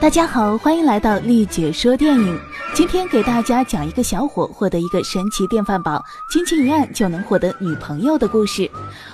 大家好，欢迎来到丽姐说电影。今天给大家讲一个小伙获得一个神奇电饭煲，轻轻一按就能获得女朋友的故事。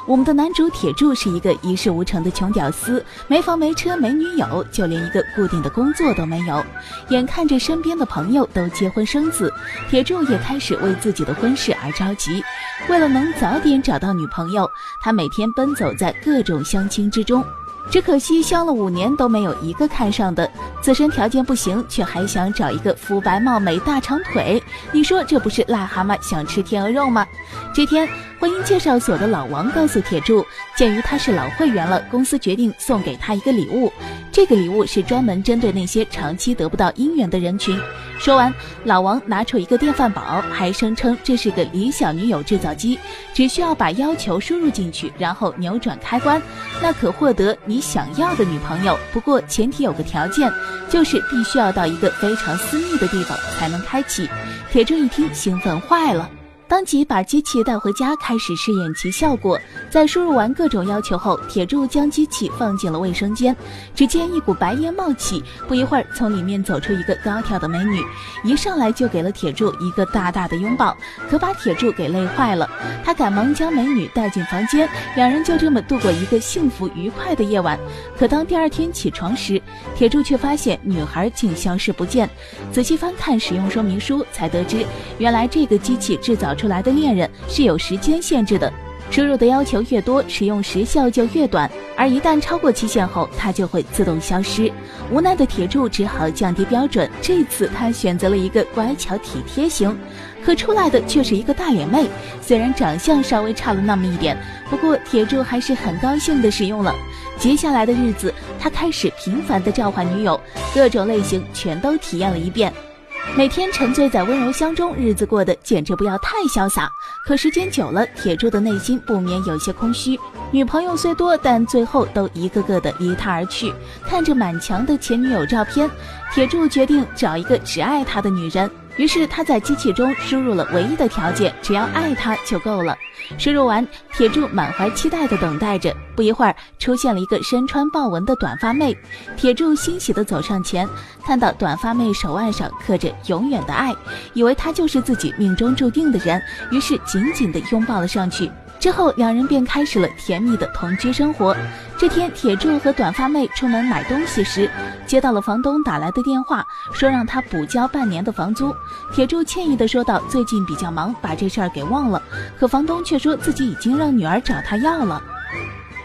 我们的男主铁柱是一个一事无成的穷屌丝，没房没车没女友，就连一个固定的工作都没有。眼看着身边的朋友都结婚生子，铁柱也开始为自己的婚事而着急。为了能早点找到女朋友，他每天奔走在各种相亲之中。只可惜相了五年都没有一个看上的，自身条件不行，却还想找一个肤白貌美、大长腿，你说这不是癞蛤蟆想吃天鹅肉吗？这天，婚姻介绍所的老王告诉铁柱，鉴于他是老会员了，公司决定送给他一个礼物。这个礼物是专门针对那些长期得不到姻缘的人群。说完，老王拿出一个电饭煲，还声称这是个理想女友制造机，只需要把要求输入进去，然后扭转开关，那可获得你想要的女朋友。不过前提有个条件，就是必须要到一个非常私密的地方才能开启。铁柱一听，兴奋坏了。当即把机器带回家，开始试验其效果。在输入完各种要求后，铁柱将机器放进了卫生间。只见一股白烟冒起，不一会儿，从里面走出一个高挑的美女，一上来就给了铁柱一个大大的拥抱，可把铁柱给累坏了。他赶忙将美女带进房间，两人就这么度过一个幸福愉快的夜晚。可当第二天起床时，铁柱却发现女孩竟消失不见。仔细翻看使用说明书，才得知原来这个机器制造。出来的恋人是有时间限制的，输入的要求越多，使用时效就越短，而一旦超过期限后，它就会自动消失。无奈的铁柱只好降低标准，这次他选择了一个乖巧体贴型，可出来的却是一个大脸妹。虽然长相稍微差了那么一点，不过铁柱还是很高兴的使用了。接下来的日子，他开始频繁的召唤女友，各种类型全都体验了一遍。每天沉醉在温柔乡中，日子过得简直不要太潇洒。可时间久了，铁柱的内心不免有些空虚。女朋友虽多，但最后都一个个的离他而去。看着满墙的前女友照片，铁柱决定找一个只爱他的女人。于是他在机器中输入了唯一的条件，只要爱他就够了。输入完，铁柱满怀期待地等待着。不一会儿，出现了一个身穿豹纹的短发妹。铁柱欣喜地走上前，看到短发妹手腕上刻着“永远的爱”，以为她就是自己命中注定的人，于是紧紧地拥抱了上去。之后，两人便开始了甜蜜的同居生活。这天，铁柱和短发妹出门买东西时，接到了房东打来的电话，说让他补交半年的房租。铁柱歉意地说道：“最近比较忙，把这事儿给忘了。”可房东却说自己已经让女儿找他要了。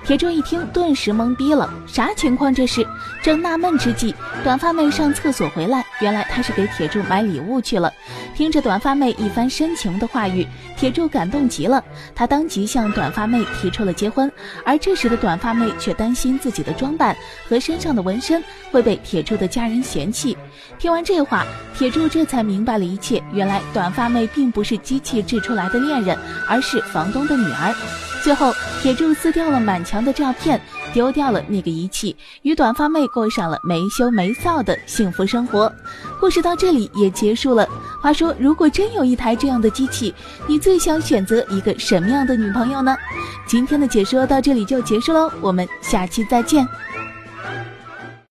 铁柱一听，顿时懵逼了，啥情况这是？正纳闷之际，短发妹上厕所回来，原来她是给铁柱买礼物去了。听着短发妹一番深情的话语，铁柱感动极了，他当即向短发妹提出了结婚。而这时的短发妹却担心自己的装扮和身上的纹身会被铁柱的家人嫌弃。听完这话，铁柱这才明白了一切，原来短发妹并不是机器制出来的恋人，而是房东的女儿。最后，铁柱撕掉了满墙的照片，丢掉了那个仪器，与短发妹过上了没羞没臊的幸福生活。故事到这里也结束了。话说，如果真有一台这样的机器，你最想选择一个什么样的女朋友呢？今天的解说到这里就结束喽，我们下期再见。